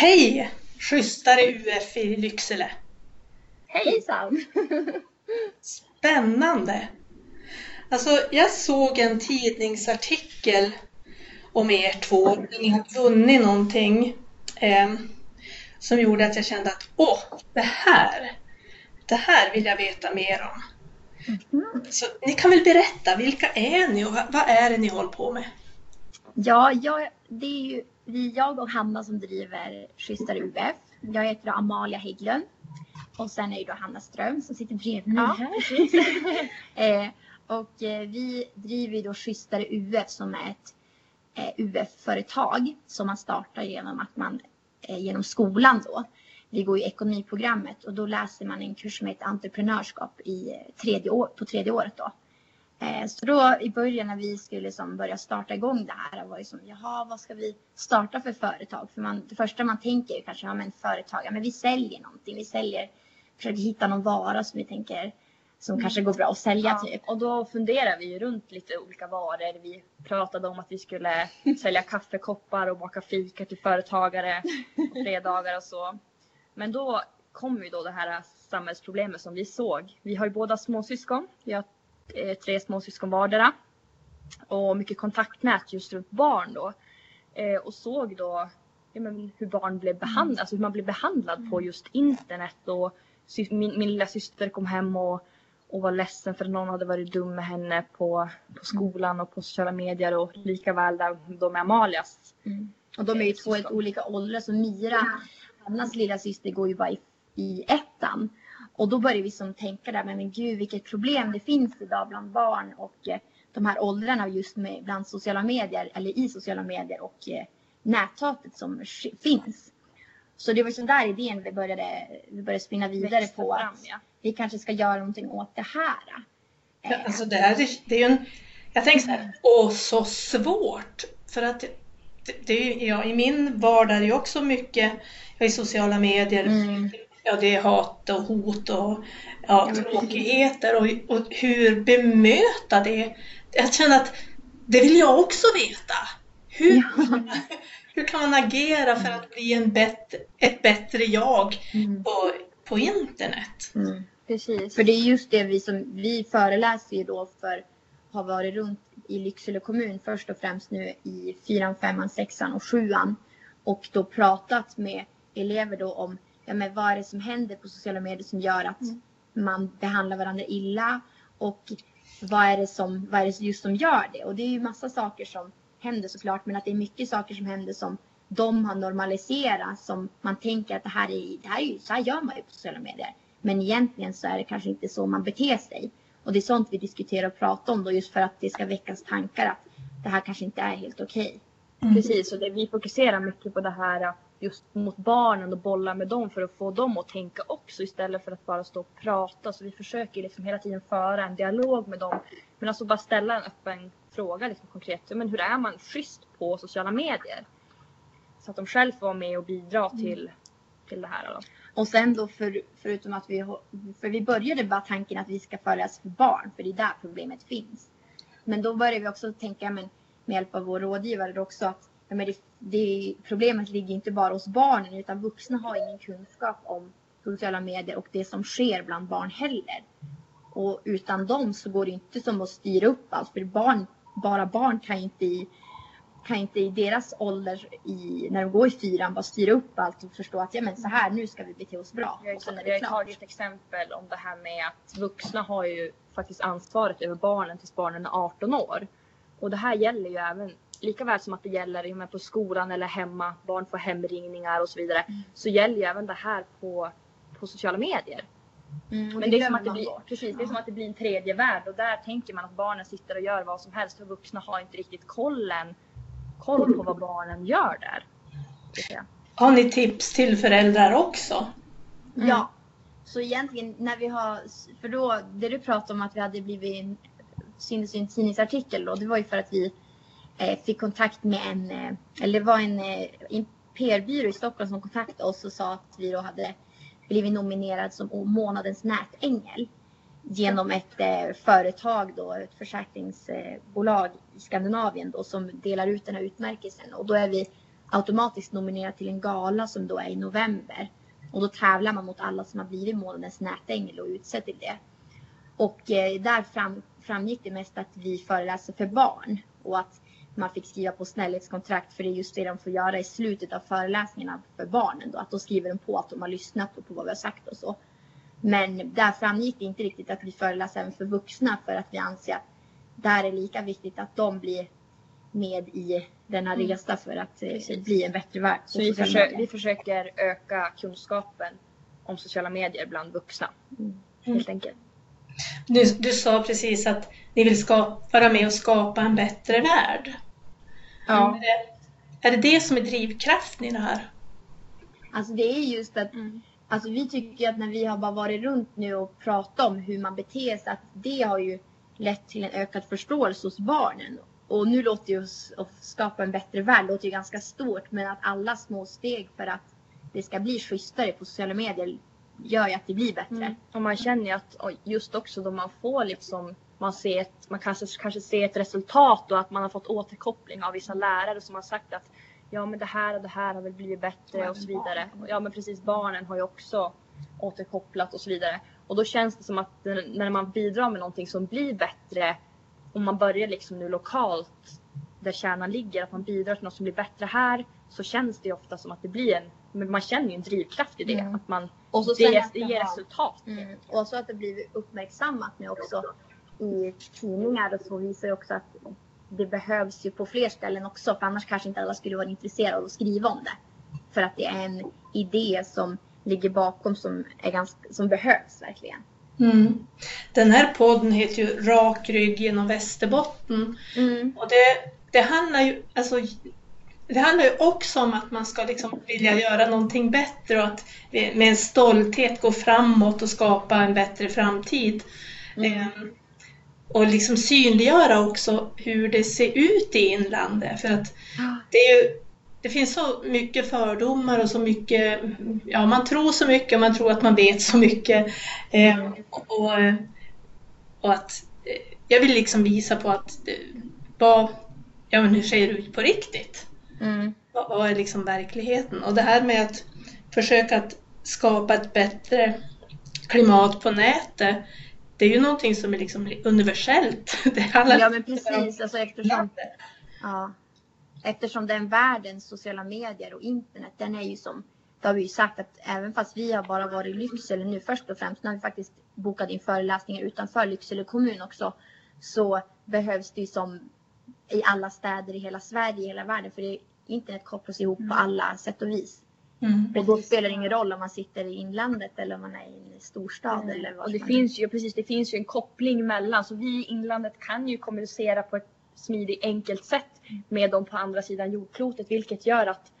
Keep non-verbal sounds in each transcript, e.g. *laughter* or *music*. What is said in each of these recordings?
Hej! Schysstare UF i Lycksele. Hejsan! Spännande! Alltså, jag såg en tidningsartikel om er två. Ni har vunnit någonting eh, som gjorde att jag kände att åh, det här, det här vill jag veta mer om. Mm. Så ni kan väl berätta, vilka är ni och vad är det ni håller på med? Ja, jag, det är ju vi, jag och Hanna som driver Schysstare UF. Jag heter Amalia Hägglund. Och sen är det då Hanna Ström som sitter bredvid mig här. *laughs* eh, och eh, vi driver då Schysstare UF som är ett eh, UF-företag som man startar genom att man genom skolan då. Vi går i ekonomiprogrammet och då läser man en kurs som heter entreprenörskap i tredje år, på tredje året då. Eh, så då i början när vi skulle liksom börja starta igång det här var ju som jaha, vad ska vi starta för företag? För man, det första man tänker är kanske, ja men företag, ja, men vi säljer någonting, vi säljer, försöker hitta någon vara som vi tänker som mm. kanske går bra att sälja ja, typ. Och då funderar vi runt lite olika varor. Vi pratade om att vi skulle *laughs* sälja kaffekoppar och baka fika till företagare på fredagar och så. Men då kom ju då det här samhällsproblemet som vi såg. Vi har ju båda småsyskon. Vi har tre småsyskon vardera. Och mycket kontaktnät just runt barn då. Eh, och såg då ja, men hur barn blev behandlade, mm. alltså hur man blev behandlad mm. på just internet. Och min, min lilla syster kom hem och, och var ledsen för att någon hade varit dum med henne på, på skolan och på sociala medier och lika väl där de med Amalias. Mm. Och de är ju två helt olika åldrar så Mira, Annas lilla syster går ju bara i, i ettan. Och då börjar vi som tänka där, men gud vilket problem det finns idag bland barn och eh, de här åldrarna just med bland sociala medier eller i sociala medier och eh, näthatet som finns. Så det var sån där idén vi började, vi började spinna vidare på fram, att ja. vi kanske ska göra någonting åt det här. Ja, alltså det här det är ju en, jag tänker så här, åh så svårt. För att det, det är, ja, i min vardag är det ju också mycket, jag är i sociala medier, mm ja, det är hat och hot och ja, tråkigheter och, och hur bemöta det. Jag känner att det vill jag också veta. Hur, ja. hur kan man agera för att bli en bättre, ett bättre jag mm. på, på internet? Mm. Precis, för det är just det vi som vi föreläser ju då för har varit runt i Lycksele kommun först och främst nu i fyran, femman, sexan och sjuan och då pratat med elever då om ja, men vad är det som händer på sociala medier som gör att mm. man behandlar varandra illa och vad är det som, vad är det just som gör det? Och det är ju massa saker som händer såklart, men att det är mycket saker som händer som de har normaliserat som man tänker att det här är, det här är ju, så här gör man ju på sociala medier. Men egentligen så är det kanske inte så man beter sig. Och det är sånt vi diskuterar och pratar om då just för att det ska väckas tankar att det här kanske inte är helt okej. Okay. Mm. Precis, och det, vi fokuserar mycket på det här just mot barnen och bolla med dem för att få dem att tänka också istället för att bara stå och prata. Så vi försöker liksom hela tiden föra en dialog med dem. Men alltså bara ställa en öppen fråga liksom konkret. Men hur är man schysst på sociala medier? Så att de själva får vara med och bidra mm. till, till det här. Då. Och sen då för, förutom att vi, för vi började bara tanken att vi ska föras för barn, för det är där problemet finns. Men då började vi också tänka, men med hjälp av vår rådgivare också, att men det, det, problemet ligger inte bara hos barnen utan vuxna har ingen kunskap om sociala medier och det som sker bland barn heller. Och utan dem så går det inte som att styra upp allt för barn, bara barn kan inte i, kan inte i deras ålder i, när de går i fyran bara styra upp allt och förstå att ja men så här nu ska vi bete oss bra. Jag, har tagit ett exempel om det här med att vuxna har ju faktiskt ansvaret över barnen tills barnen är 18 år. Och det här gäller ju även lika väl som att det gäller på skolan eller hemma, barn får hemringningar och så vidare, mm. så gäller ju även det här på, på sociala medier. Mm, Men det, det är, som att det, blir, precis, det är som att det blir en tredje värld och där tänker man att barnen sitter och gör vad som helst och vuxna har inte riktigt kollen, koll på vad barnen gör där. Har ni tips till föräldrar också? Mm. Ja. Så egentligen när vi har, för då, det du pratade om att vi hade blivit syntes i en tidningsartikel då, det var ju för att vi Eh, fick kontakt med en, eh, eller det var en, eh, en PR-byrå i Stockholm som kontaktade oss och sa att vi då hade blivit nominerad som månadens nätängel genom ett eh, företag då, ett försäkringsbolag i Skandinavien då som delar ut den här utmärkelsen och då är vi automatiskt nominerad till en gala som då är i november. Och då tävlar man mot alla som har blivit månadens nätängel och utsett till det. Och eh, där fram, framgick det mest att vi föreläser för barn och att man fick skriva på snällhetskontrakt för det är just det de får göra i slutet av föreläsningarna för barnen då. Att då skriver de på att de har lyssnat på vad vi har sagt och så. Men där framgick det inte riktigt att vi föreläser även för vuxna för att vi anser att där är lika viktigt att de blir med i denna mm. resa för att eh, bli en bättre värld. Så vi, försöker, vi försöker öka kunskapen om sociala medier bland vuxna. Mm. Helt enkelt. Du, du sa precis att ni vill ska, vara med och skapa en bättre värld. Ja. Är det, är det det som är drivkraften i det här? Alltså det är just att mm. Alltså vi tycker att när vi har bara varit runt nu och pratat om hur man beter sig, att det har ju lett till en ökad förståelse hos barnen. Och nu låter ju att skapa en bättre värld låter ju ganska stort, men att alla små steg för att det ska bli schysstare på sociala medier gör ju att det blir bättre. Mm. Och man känner ju att just också då man får liksom man, ser ett, man kanske, kanske ser ett resultat och att man har fått återkoppling av vissa lärare som har sagt att ja men det här och det här har väl blivit bättre och så vidare. Ja men precis barnen har ju också återkopplat och så vidare. Och då känns det som att när man bidrar med någonting som blir bättre om man börjar liksom nu lokalt där kärnan ligger, att man bidrar till något som blir bättre här så känns det ofta som att det blir en, men man känner ju en drivkraft i det. Mm. Att man, och så det, det ger resultat. Mm. Och så att det blir uppmärksammat nu också i tidningar och så visar ju också att det behövs ju på fler ställen också för annars kanske inte alla skulle vara intresserade av att skriva om det. För att det är en idé som ligger bakom som, är ganska, som behövs verkligen. Mm. Den här podden heter ju Rak rygg genom Västerbotten. Mm. Och det, det, handlar ju, alltså, det handlar ju också om att man ska liksom vilja göra någonting bättre och att med en stolthet gå framåt och skapa en bättre framtid. Mm. Och liksom synliggöra också hur det ser ut i inlandet. För att det, ju, det finns så mycket fördomar och så mycket, ja man tror så mycket och man tror att man vet så mycket. Eh, och, och att eh, jag vill liksom visa på att vad, ja men hur ser det ut på riktigt? Mm. Vad, vad är liksom verkligheten? Och det här med att försöka att skapa ett bättre klimat på nätet det är ju någonting som är liksom universellt. *laughs* Det alla ja men precis, alltså eftersom, ja, eftersom den världen, sociala medier och internet, den är ju som, det har vi ju sagt att även fast vi har bara varit i Lycksele nu först och främst, har vi faktiskt bokat in föreläsningar utanför Lycksele kommun också, så behövs det ju som i alla städer i hela Sverige, i hela världen, för det, internet kopplas ihop mm. på alla sätt och vis. Mm. Och då spelar det ingen roll om man sitter i inlandet eller om man är i en storstad. Mm. Eller och det finns ju precis, det finns ju en koppling mellan. Så vi i inlandet kan ju kommunicera på ett smidigt, enkelt sätt med dem på andra sidan jordklotet, vilket gör att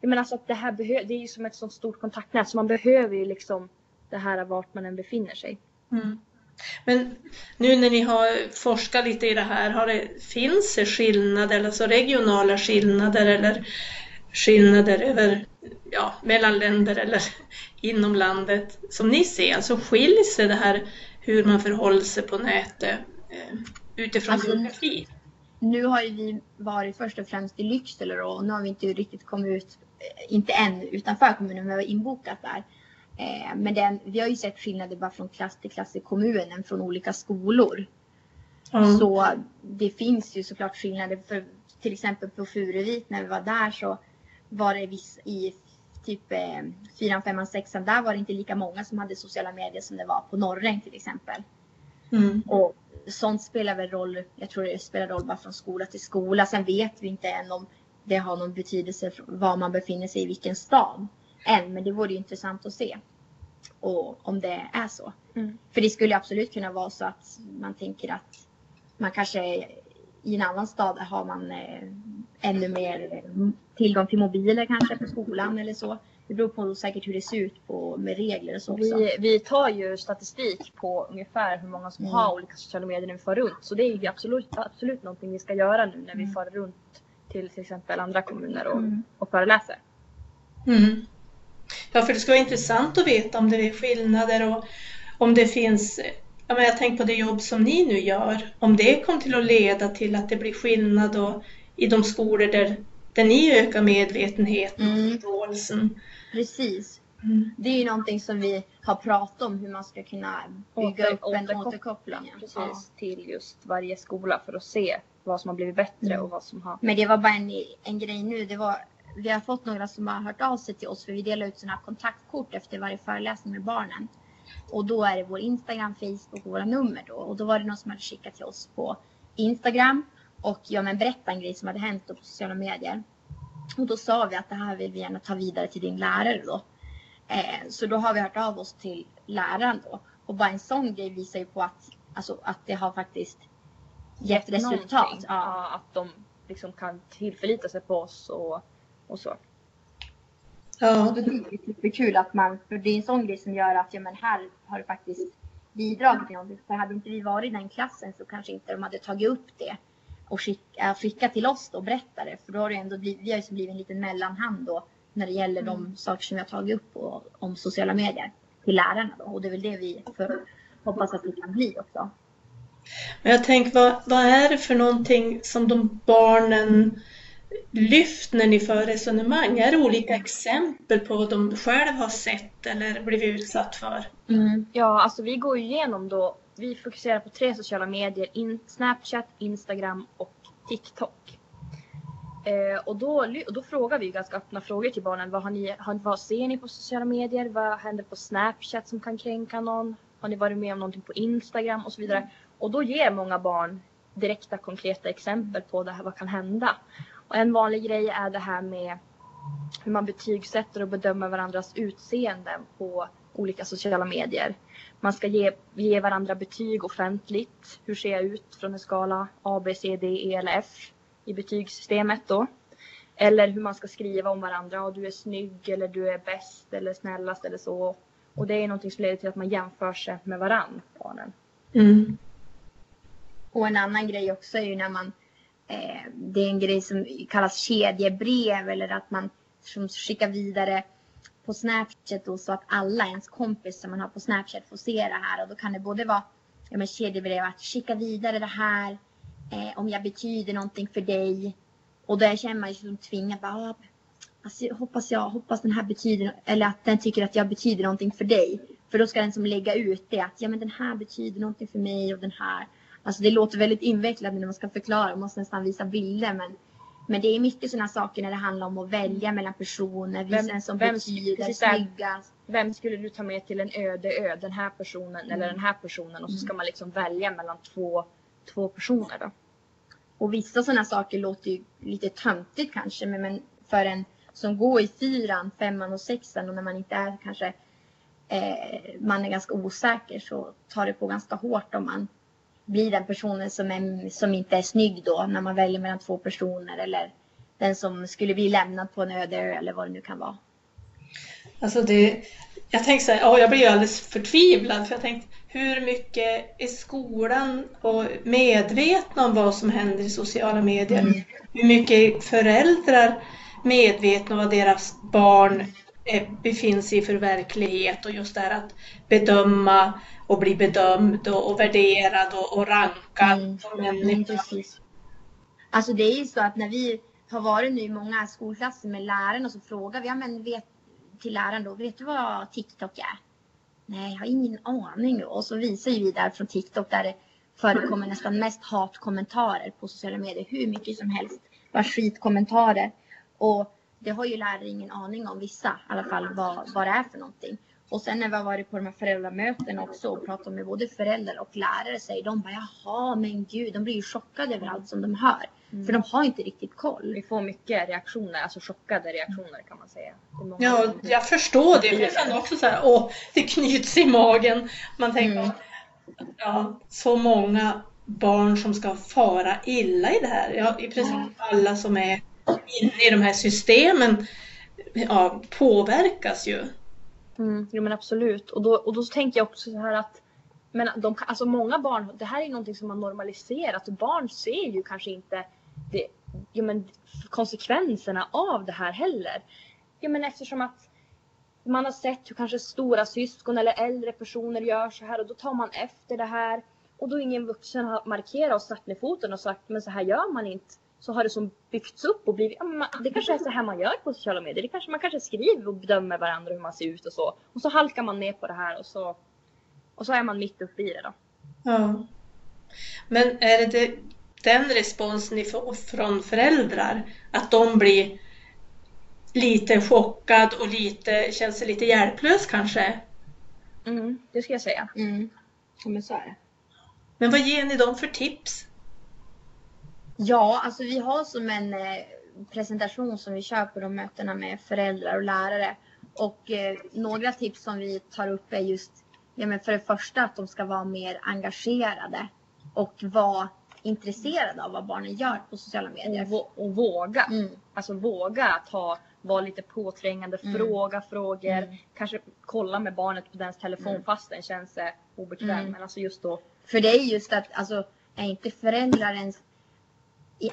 jag menar, alltså att det här behö- det är ju som ett sånt stort kontaktnät så man behöver ju liksom det här vart man än befinner sig. Mm. Men nu när ni har forskat lite i det här, har det, finns det skillnader, alltså regionala skillnader eller skillnader över, ja, mellan länder eller inom landet som ni ser? Alltså skiljer sig det här hur man förhåller sig på nätet eh, utifrån alltså, geografi? Nu har ju vi varit först och främst i Lycksele då, och nu har vi inte riktigt kommit ut, eh, inte än utanför kommunen, men vi har inbokat där. Eh, men den, vi har ju sett skillnader bara från klass till klass i kommunen, från olika skolor. Mm. Så det finns ju såklart skillnader. För, till exempel på Furuvik när vi var där så var det viss, i typ eh, 4, 5, 6 där var det inte lika många som hade sociala medier som det var på Norräng till exempel. Mm. Och sånt spelar väl roll. Jag tror det spelar roll bara från skola till skola. Sen vet vi inte än om det har någon betydelse var man befinner sig i vilken stad än. Men det vore ju intressant att se. Och om det är så. Mm. För det skulle absolut kunna vara så att man tänker att man kanske i en annan stad har man eh, ännu mer tillgång till mobiler kanske på skolan eller så. Det beror på säkert hur det ser ut på, med regler och så också. Vi, vi tar ju statistik på ungefär hur många som mm. har olika sociala medier när vi far runt. Så det är ju absolut, absolut någonting vi ska göra nu när vi mm. far runt till till exempel andra kommuner och, mm. och föreläser. Mm. Ja, för det ska vara intressant att veta om det är skillnader och om det finns Ja, men jag tänker på det jobb som ni nu gör, om det kommer till att leda till att det blir skillnad och, i de skolor där där ni ökar medvetenheten och Mm. förståelsen. Precis. Mm. Det är ju någonting som vi har pratat om hur man ska kunna bygga Åter- upp en återkop- återkoppling. Precis, Ja. till just varje skola för att se vad som har blivit bättre Mm. och vad som har... Men det var bara en, en grej nu. Det var, vi har fått några som har hört av sig till oss för vi delar ut sådana här kontaktkort efter varje föreläsning med barnen. Och då är det vår Instagram, Facebook och våra nummer då. Och då var det någon som hade skickat till oss på Instagram och ja men berätta en grej som hade hänt på sociala medier. Och då sa vi att det här vill vi gärna ta vidare till din lärare då. Eh, så då har vi hört av oss till läraren då. Och bara en sån grej visar ju på att, alltså, att det har faktiskt gett resultat. Ja. Ja, att de liksom kan tillförlita sig på oss och, och så. Ja. Och det är superkul att man, för det är en sån grej som gör att ja, men här har det faktiskt bidragit till någonting. För hade inte vi varit i den klassen så kanske inte de hade tagit upp det och skicka, skicka till oss då och berätta det. För då har det ändå blivit, vi har ju blivit en liten mellanhand då när det gäller de saker som vi har tagit upp på, om sociala medier till lärarna då. Och det är väl det vi för, hoppas att vi kan bli också. Men jag tänker, vad, vad är det för någonting som de barnen lyft när ni för resonemang? Är det olika exempel på vad de själv har sett eller blivit utsatt för? Mm. Ja, alltså vi går ju igenom då, vi fokuserar på tre sociala medier, in, Snapchat, Instagram och TikTok. Eh, och, då, och då frågar vi ganska öppna frågor till barnen. Vad, har ni, har, vad ser ni på sociala medier? Vad händer på Snapchat som kan kränka någon? Har ni varit med om någonting på Instagram och så vidare? Och då ger många barn direkta konkreta exempel på det här, vad kan hända. Och en vanlig grej är det här med hur man betygsätter och bedömer varandras utseenden på olika sociala medier. Man ska ge, ge varandra betyg offentligt. Hur ser jag ut från en skala A, B, C, D, E eller F i betygssystemet då. Eller hur man ska skriva om varandra. Och du är snygg eller du är bäst eller snällast eller så. Och det är någonting som leder till att man jämför sig med varann, barnen. Mm. Och en annan grej också är ju när man, eh, det är en grej som kallas kedjebrev eller att man som skickar vidare på Snapchat då så att alla ens kompis som man har på Snapchat får se det här. Och då kan det både vara ja, men kedjebrev att skicka vidare det här eh, om jag betyder någonting för dig. Och där känner man ju som tvingad bara, ah, alltså, jag hoppas jag hoppas den här betyder eller att den tycker att jag betyder någonting för dig. För då ska den som lägga ut det att ja men den här betyder någonting för mig och den här. Alltså det låter väldigt invecklat när man ska förklara, man måste nästan visa bilder men men det är mycket sådana saker när det handlar om att välja mellan personer, Vem- som vem- betyder, precis snyggast. Vem skulle du ta med till en öde ö? Den här personen eller den här personen? Och så ska man liksom välja mellan två, två personer då. Och vissa sådana saker låter ju lite töntigt kanske men, men för en som går i fyran, femman och sexan och när man inte är kanske eh, man är ganska osäker så tar det på ganska hårt om man blir den personen som, är, som inte är snygg då när man väljer mellan två personer eller den som skulle bli lämnad på en öde ö eller vad det nu kan vara. Alltså det, jag tänkte så här, ja, jag blir ju alldeles förtvivlad för jag tänkte hur mycket är skolan och medvetna om vad som händer i sociala medier? Hur mycket är föräldrar medvetna om vad deras barn befinner sig i för verklighet och just det här att bedöma och bli bedömd och, och värderad och, och rankad Mm. som Mm, människa. precis. Alltså det är ju så att när vi har varit nu i många skolklasser med lärarna så frågar vi, ja men vet, till läraren då, vet du vad TikTok är? Nej, jag har ingen aning. Och så visar ju vi där från TikTok där det förekommer nästan mest hatkommentarer på sociala medier. Hur mycket som helst. Bara skitkommentarer. Och det har ju lärare ingen aning om, vissa i alla fall, vad, vad det är för någonting. Och sen när vi har varit på de här föräldramötena också och pratat med både föräldrar och lärare säger de bara jaha men gud, de blir ju chockade över allt som de hör. För de har inte riktigt koll. Vi får mycket reaktioner, alltså chockade reaktioner kan man säga. Ja, jag förstår det. Jag känner också så här, åh, det knyts i magen. Man tänker, Mm. ja, så många barn som ska fara illa i det här. Ja, I princip alla som är inne i de här systemen ja, påverkas ju. Mm, jo men absolut. Och då, och då tänker jag också så här att men de, alltså många barn, det här är någonting som man normaliserat barn ser ju kanske inte det, ja, men, konsekvenserna av det här heller. Ja, men eftersom att man har sett hur kanske stora syskon eller äldre personer gör så här och då tar man efter det här och då ingen vuxen har markerat och satt ner foten och sagt men så här gör man inte så har det som byggts upp och blivit, det kanske är så här man gör på sociala medier. Det kanske, man kanske skriver och bedömer varandra hur man ser ut och så. Och så halkar man ner på det här och så, och så är man mitt uppe i det då. Ja. Men är det den responsen ni får från föräldrar? Att de blir lite chockad och lite, känns lite hjälplös kanske? Mm, det ska jag säga. Mm. Ja, men så är det. Men vad ger ni dem för tips? Ja, alltså vi har som en eh, presentation som vi kör på de mötena med föräldrar och lärare. Och eh, några tips som vi tar upp är just, ja men för det första att de ska vara mer engagerade och vara intresserade av vad barnen gör på sociala medier. Och, och våga. Mm. Alltså våga ta, vara lite påträngande, Mm. fråga frågor. Mm. Kanske kolla med barnet på dens telefon Mm. fast den känns eh, obekväm. Mm. Men alltså just då. För det är just att, alltså, är inte föräldrar ens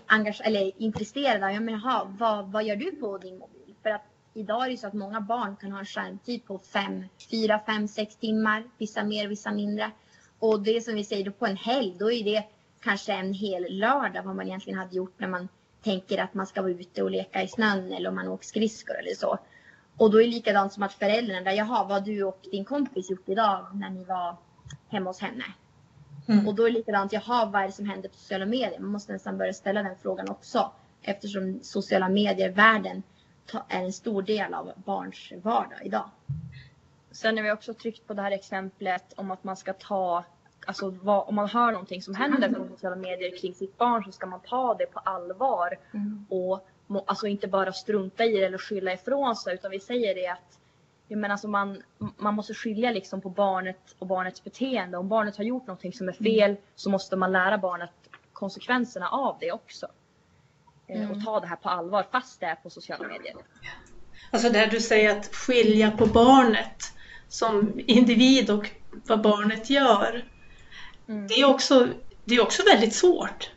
engage- eller intresserade? ja, men, aha, vad, vad gör du på din mobil? För att idag är det så att många barn kan ha en skärmtid på fem, fyra, fem, sex timmar. Vissa mer, vissa mindre. Och det som vi säger då på en helg, då är det kanske en hel lördag vad man egentligen hade gjort när man tänker att man ska vara ute och leka i snön eller om man åker skridskor eller så. Och då är det likadant som att föräldrarna jaha, vad har du och din kompis gjort idag när ni var hemma hos henne? Mm. Och då är det likadant, jaha vad är det som händer på sociala medier? Man måste nästan börja ställa den frågan också. Eftersom sociala medier, världen, ta- är en stor del av barns vardag idag. Sen har vi också tryckt på det här exemplet om att man ska ta Alltså vad, om man hör någonting som händer på sociala medier kring sitt barn så ska man ta det på allvar och må, alltså inte bara strunta i det eller skylla ifrån sig utan vi säger det att jag menar, alltså man, man måste skilja liksom på barnet och barnets beteende. Om barnet har gjort någonting som är fel så måste man lära barnet konsekvenserna av det också. Eh, Mm. Och ta det här på allvar fast det är på sociala medier. Alltså där du säger att skilja på barnet som individ och vad barnet gör. Mm. Det är också, det är också väldigt svårt.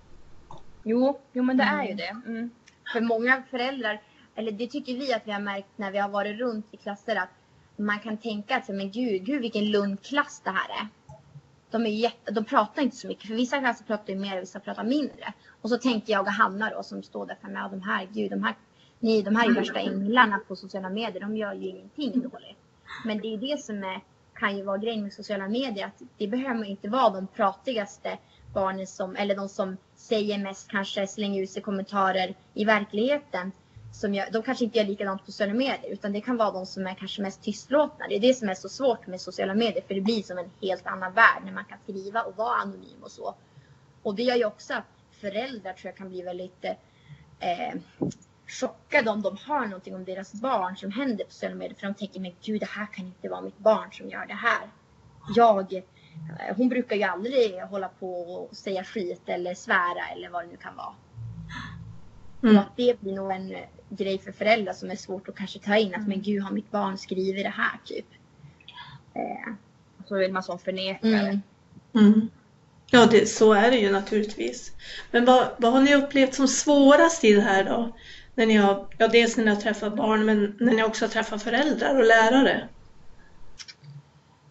Jo, jo men det är ju det. Mm. För många föräldrar, eller det tycker vi att vi har märkt när vi har varit runt i klasser att man kan tänka att men gud, gud vilken lugn klass det här är. De, är jätte, de pratar inte så mycket, för vissa klasser pratar ju mer och vissa pratar mindre. Och så tänker jag och Hanna då som står där framme, de här, gud, de här, ni, de här är ju värsta änglarna på sociala medier, de gör ju ingenting dåligt. Men det är det som är, kan ju vara grejen med sociala medier, att det behöver inte vara de pratigaste barnen som, eller de som säger mest kanske slänger ut sig kommentarer i verkligheten. Som gör, de kanske inte gör likadant på sociala medier utan det kan vara de som är kanske mest tystlåtna. Det är det som är så svårt med sociala medier för det blir som en helt annan värld när man kan skriva och vara anonym och så. Och det gör ju också att föräldrar tror jag kan bli väldigt eh, chockade om de hör någonting om deras barn som händer på sociala medier. För de tänker, men gud det här kan inte vara mitt barn som gör det här. Jag, eh, hon brukar ju aldrig hålla på och säga skit eller svära eller vad det nu kan vara. Mm. Och att det blir nog en eh, grej för föräldrar som är svårt att kanske ta in. Att men gud har mitt barn skrivit det här typ. Eh, Så vill man som förnekare. mm. Mm. Ja, det, så är det ju naturligtvis. Men vad, vad har ni upplevt som svårast i det här då? När ni har, ja, dels när ni har träffat barn, men när ni också har träffat föräldrar och lärare.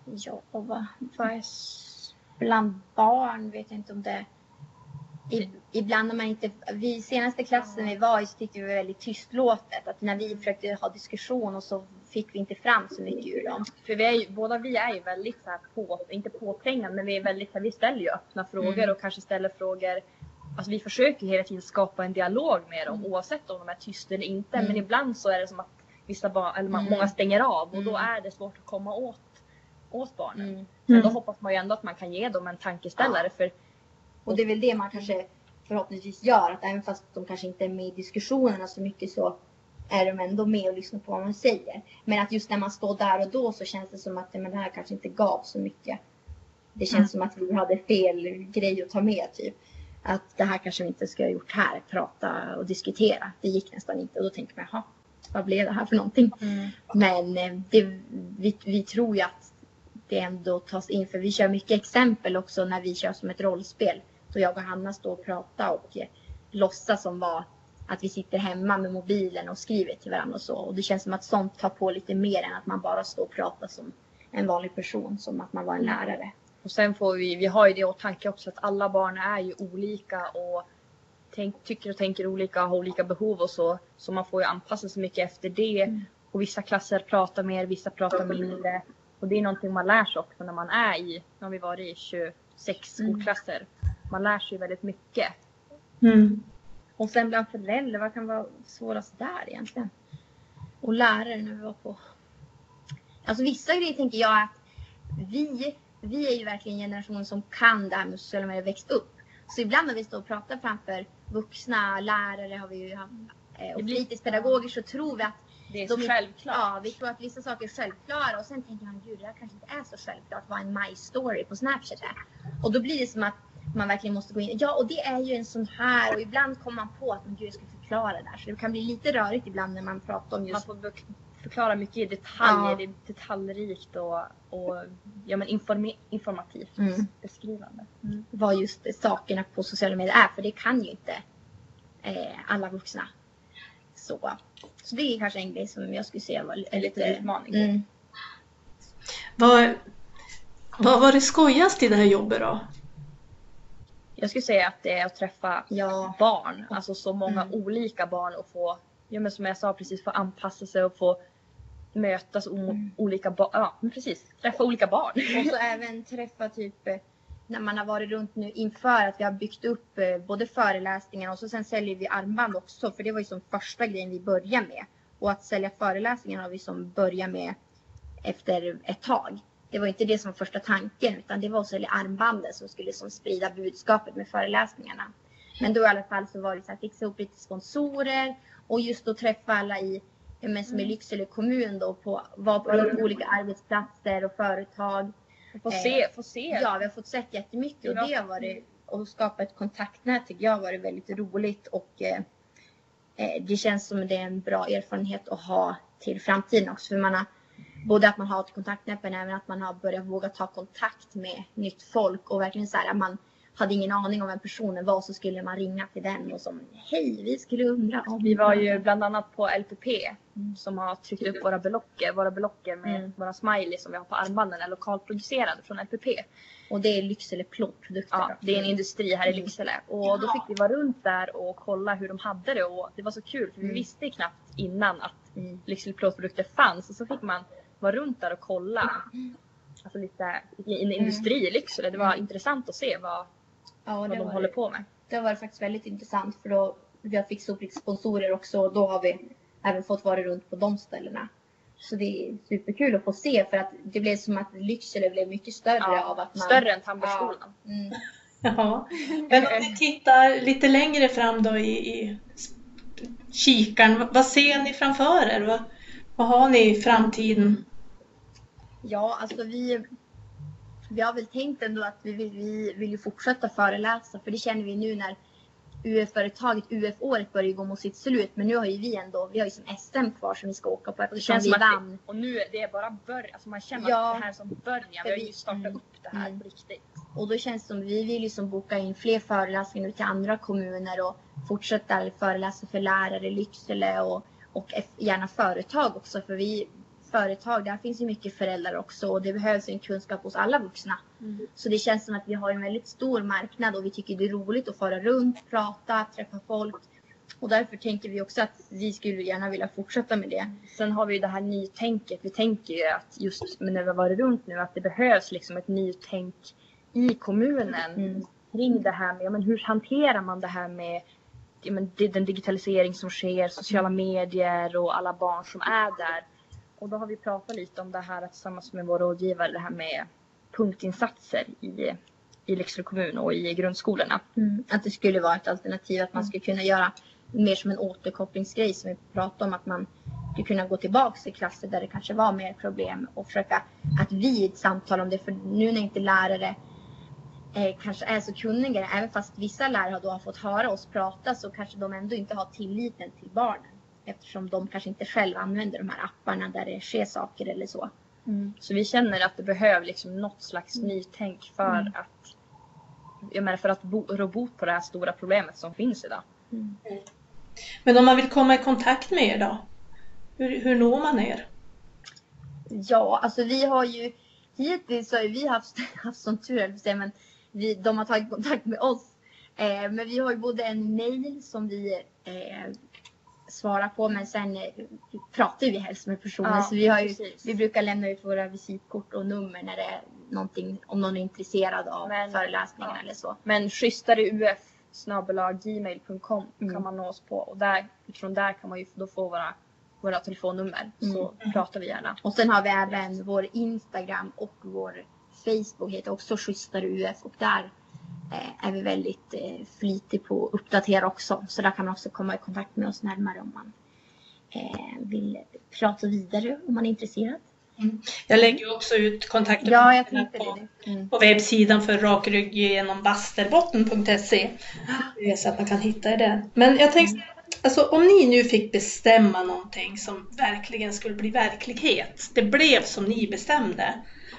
Ja, och vad, vad är bland barn vet jag inte om det i, Ibland när man inte, vi senaste klassen vi var i så tyckte vi var väldigt tystlåtet. Att när vi försökte ha diskussion och så fick vi inte fram så mycket ur dem. För vi är ju, båda vi är ju väldigt så här på, inte påträngande, men vi är väldigt så här, vi ställer ju öppna frågor Mm. och kanske ställer frågor. Alltså vi försöker hela tiden skapa en dialog med dem oavsett om de är tysta eller inte. Mm. Men ibland så är det som att vissa barn, eller Mm. många stänger av och då Mm. är det svårt att komma åt, åt barnen. Mm. Men Mm. då hoppas man ju ändå att man kan ge dem en tankeställare. För Och det är väl det man kanske förhoppningsvis gör. Att även fast de kanske inte är med i diskussionerna så mycket så är de ändå med och lyssnar på vad man säger. Men att just när man står där och då så känns det som att men det här kanske inte gav så mycket. Det känns som att vi hade fel grej att ta med typ. Att det här kanske vi inte skulle ha gjort här, prata och diskutera. Det gick nästan inte och då tänker man, jaha, vad blev det här för någonting? Men eh, det, vi, vi tror ju att det ändå tas in, för vi kör mycket exempel också när vi kör som ett rollspel. Då jag och Hanna står och pratar och eh, låtsas som var att vi sitter hemma med mobilen och skriver till varandra och så. Och det känns som att sånt tar på lite mer än att man bara står och pratar som en vanlig person, som att man var en lärare. Och sen får vi, vi har ju det i åtanke också att alla barn är ju olika och tänk, tycker och tänker olika och har olika behov och så. Så man får ju anpassa sig mycket efter det. Mm. Och vissa klasser pratar mer, vissa pratar mindre. Och det är någonting man lär sig också när man är i, har vi varit i 26 Mm. Man lär sig väldigt mycket. Mm. Och sen bland föräldrar, vad kan vara svårast där egentligen? Och lärare när vi var på... Alltså vissa grejer tänker jag att vi, vi är ju verkligen en generation som kan det här med sociala medier, växt upp. Så ibland när vi står och pratar framför vuxna, lärare har vi ju eh, och fritidspedagoger så tror vi att Det är de självklart. Ja, vi tror att vissa saker är självklara och sen tänker man gud det här kanske inte är så självklart vad en My Story på Snapchat är. Och då blir det som att man verkligen måste gå in. Ja, och det är ju en sån här och ibland kommer man på att gud jag ska förklara det där. Så det kan bli lite rörigt ibland när man pratar om Man just får bek- förklara mycket i detaljer, Ja. det är detaljrikt och, och ja, men informativt Mm. beskrivande. vad just sakerna på sociala medier är. För det kan ju inte eh, alla vuxna. Så, så det är kanske en grej som jag skulle säga var En liten utmaning. Mm. Vad, vad var det skojigast i det här jobbet då? Jag skulle säga att det är att träffa Ja. barn, alltså så många Mm. olika barn och få, ja men som jag sa precis, få anpassa sig och få mötas Mm. olika barn, ja men precis, träffa olika barn. Och så även träffa typ eh, när man har varit runt nu inför att vi har byggt upp eh, både föreläsningar och så sen säljer vi armband också för det var ju som första grejen vi började med. Och att sälja föreläsningar har vi som börjat med efter ett tag. Det var inte det som var första tanken utan det var sälja armbanden som skulle som sprida budskapet med föreläsningarna. Men då i alla fall så var det så att fixa ihop lite sponsorer och just att träffa alla i men som i Lycksele kommun då på, var på lite olika arbetsplatser och företag. Få Eh, se, få se. Ja, vi har fått sett jättemycket och det har varit och skapa ett kontaktnät tycker jag har varit väldigt roligt och eh, eh, det känns som det är en bra erfarenhet att ha till framtiden också för man har både att man har ett kontaktnät men även att man har börjat våga ta kontakt med nytt folk och verkligen så här att man hade ingen aning om vem personen var så skulle man ringa till den och som hej vi skulle undra om Vi var ju bland annat på LPP Mm. som har tryckt upp våra blocker. Våra blocker med Mm. våra smiley som vi har på armbanden är lokalproducerade från LPP. och det är Lycksele plåtprodukter. Ja, då. det är en industri här i Mm. Lycksele. Och då fick vi vara runt där och kolla hur de hade det. Och det var så kul för vi Mm. visste knappt innan att Mm. Lycksele plåtprodukter fanns. Och så fick man vara runt där och kolla. Alltså lite i en industri i Lycksele. Det var Mm. intressant att se vad, Ja, vad de var håller det. på med. Det varit faktiskt väldigt intressant för då vi har fixat upp lite sponsorer också och då har vi även fått vara runt på de ställena. Så det är superkul att få se för att det blev som att Lycksele blev mycket större av att man... Större än Tammerskolan. Mm. *laughs* Ja. Men om ni tittar lite längre fram då i, i kikaren, vad- vad ser ni framför er? Vad, vad har ni i framtiden? Ja, alltså vi, vi har väl tänkt ändå att vi vill, vi vill ju fortsätta föreläsa för det känner vi nu när UF-företaget, UF-året börjar gå mot sitt slut men nu har ju vi ändå, vi har ju som SM kvar som vi ska åka på Och det eftersom känns vi som att vann. det, och nu är det bara början. Alltså man känner Ja. att det här är som början. Vi har ju startat Mm. upp det här Mm. på riktigt. Och då känns det som vi vill ju som boka in fler föreläsningar till andra kommuner och fortsätta föreläsa för lärare i Lycksele och, och gärna företag också för vi företag, där finns ju mycket föräldrar också och det behövs en kunskap hos alla vuxna. Så det känns som att vi har en väldigt stor marknad och vi tycker det är roligt att fara runt, prata, träffa folk. Och därför tänker vi också att vi skulle gärna vilja fortsätta med det. Sen har vi ju det här nytänket. Vi tänker ju att just när vi har varit runt nu att det behövs liksom ett nytänk i kommunen Mm. kring det här med ja, men hur hanterar man det här med ja, men den digitalisering som sker, sociala medier och alla barn som är där. Och då har vi pratat lite om det här tillsammans med vår rådgivare, det här med punktinsatser i, i Lycksele kommun och i grundskolorna. Mm. Att det skulle vara ett alternativ, att man skulle kunna göra mer som en återkopplingsgrej som vi pratade om. Att man skulle kunna gå tillbaka till klasser där det kanske var mer problem och försöka att vi samtal om det. För nu när inte lärare eh, kanske är så kunniga, även fast vissa lärare då har fått höra oss prata så kanske de ändå inte har tilliten till barnen. Eftersom de kanske inte själva använder de här apparna där det sker saker eller så. Så vi känner att det behöver liksom något slags nytänk för Mm. att jag menar för att bo, rå bot på det här stora problemet som finns idag. Men om man vill komma i kontakt med er då? Hur, hur når man er? Ja, alltså vi har ju hittills så har vi haft, *laughs* haft sån tur, säga, men vi, de har tagit kontakt med oss. Eh, men vi har ju både en mail som vi eh, svarar på men sen eh, pratar vi helst med personen. Ja, så vi, har ju, vi brukar lämna ut våra visitkort och nummer när det är någonting, om någon är intresserad av Men- föreläsningen ja. eller så. Men schysstareuf gmail.com Mm. kan man nå oss på och där, utifrån där kan man ju då få våra, våra telefonnummer så Mm. pratar vi gärna. Och sen har vi även vår Instagram och vår Facebook heter också Schysstare UF och där är vi väldigt eh, flitig på att uppdatera också. Så där kan man också komma i kontakt med oss närmare om man eh, vill prata vidare om man är intresserad. Jag lägger också ut kontakter Ja, på, det. Mm. på webbsidan för rakrygg genom vasterbotten.se. *gasps* Så att man kan hitta er där. Men jag tänkte, alltså om ni nu fick bestämma någonting som verkligen skulle bli verklighet. Det blev som ni bestämde.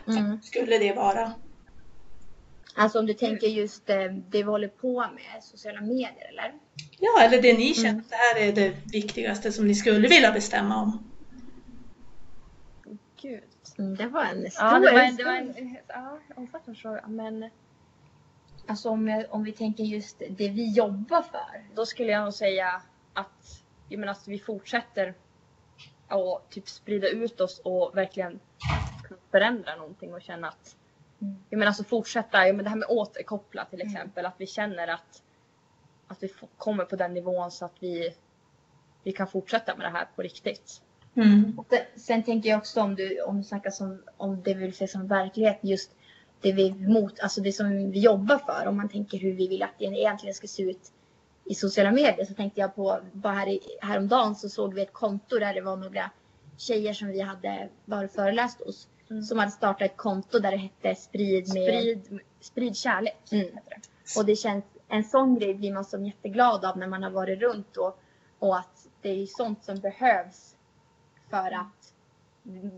Mm. Vad skulle det vara? Alltså om du tänker just eh, det vi håller på med, sociala medier eller? Ja, eller det ni känner Mm. att det här är det viktigaste som ni skulle vilja bestämma om. Gud. Mm, det var en stor Ja, det var en, det stor- var en ja, omfattande fråga men Alltså om, jag, om vi tänker just det vi jobbar för. då skulle jag nog säga att, jag menar, att vi fortsätter att typ sprida ut oss och verkligen förändra någonting och känna att Mm. Jag menar alltså fortsätta, jag menar det här med återkoppla till Mm. exempel, att vi känner att, att vi kommer på den nivån så att vi, vi kan fortsätta med det här på riktigt. Mm. Och sen- Sen tänker jag också om du, om du snackar som, om det vi vill se som verklighet, just det vi mot, alltså det som vi jobbar för. Om man tänker hur vi vill att det egentligen ska se ut i sociala medier så tänkte jag på, bara här i, häromdagen så såg vi ett konto där det var några tjejer som vi hade varit föreläst hos. Mm. Som hade startat ett konto där det hette sprid med... Sprid, sprid kärlek. Mm. det. Och det känns, en sån grej blir man som jätteglad av när man har varit runt och, och att det är sånt som behövs för att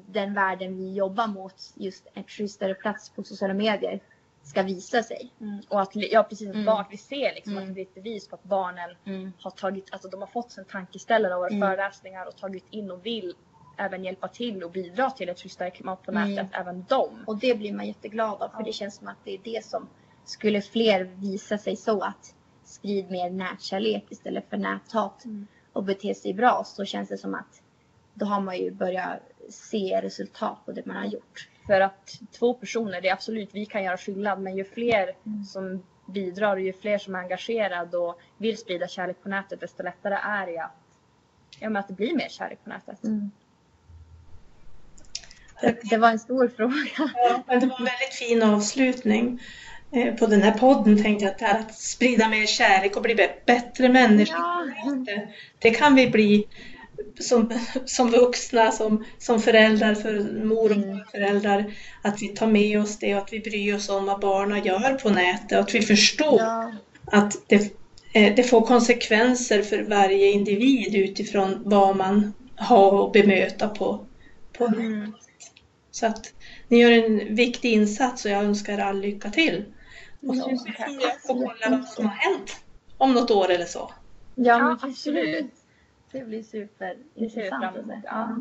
den världen vi jobbar mot, just en schysstare plats på sociala medier, ska visa sig. Mm. Och att, ja precis, Mm. barn, vi ser liksom Mm. att det blir ett bevis på att barnen har tagit, alltså de har fått en tankeställare av våra Mm. föreläsningar och tagit in och vill även hjälpa till och bidra till ett schysstare klimat på Mm. nätet, även de. Och det blir man jätteglad av för Ja. det känns som att det är det som skulle fler visa sig så att sprid mer nätkärlek istället för näthat Mm. och bete sig bra så känns det som att då har man ju börjat se resultat på det man har gjort. För att två personer, det är absolut, vi kan göra skillnad men ju fler Mm. som bidrar och ju fler som är engagerade och vill sprida kärlek på nätet desto lättare är det att, ja, men att det blir mer kärlek på nätet. Det, det var en stor fråga. Ja, men det var en väldigt fin avslutning eh, på den här podden tänkte jag att det här att sprida mer kärlek och bli bä- bättre människor. Ja. Det, kan vi bli som, som vuxna, som, som föräldrar, för mor och Mm. föräldrar, att vi tar med oss det och att vi bryr oss om vad barnen gör på nätet och att vi förstår Ja. att det, eh, det får konsekvenser för varje individ utifrån vad man har att bemöta på, på Mm. Så att ni gör en viktig insats och jag önskar er all lycka till. Och så Ja, får vi få kolla vad som har hänt om något år eller så. Ja, absolut. Det blir Det ser superintressant. fram emot. Ja.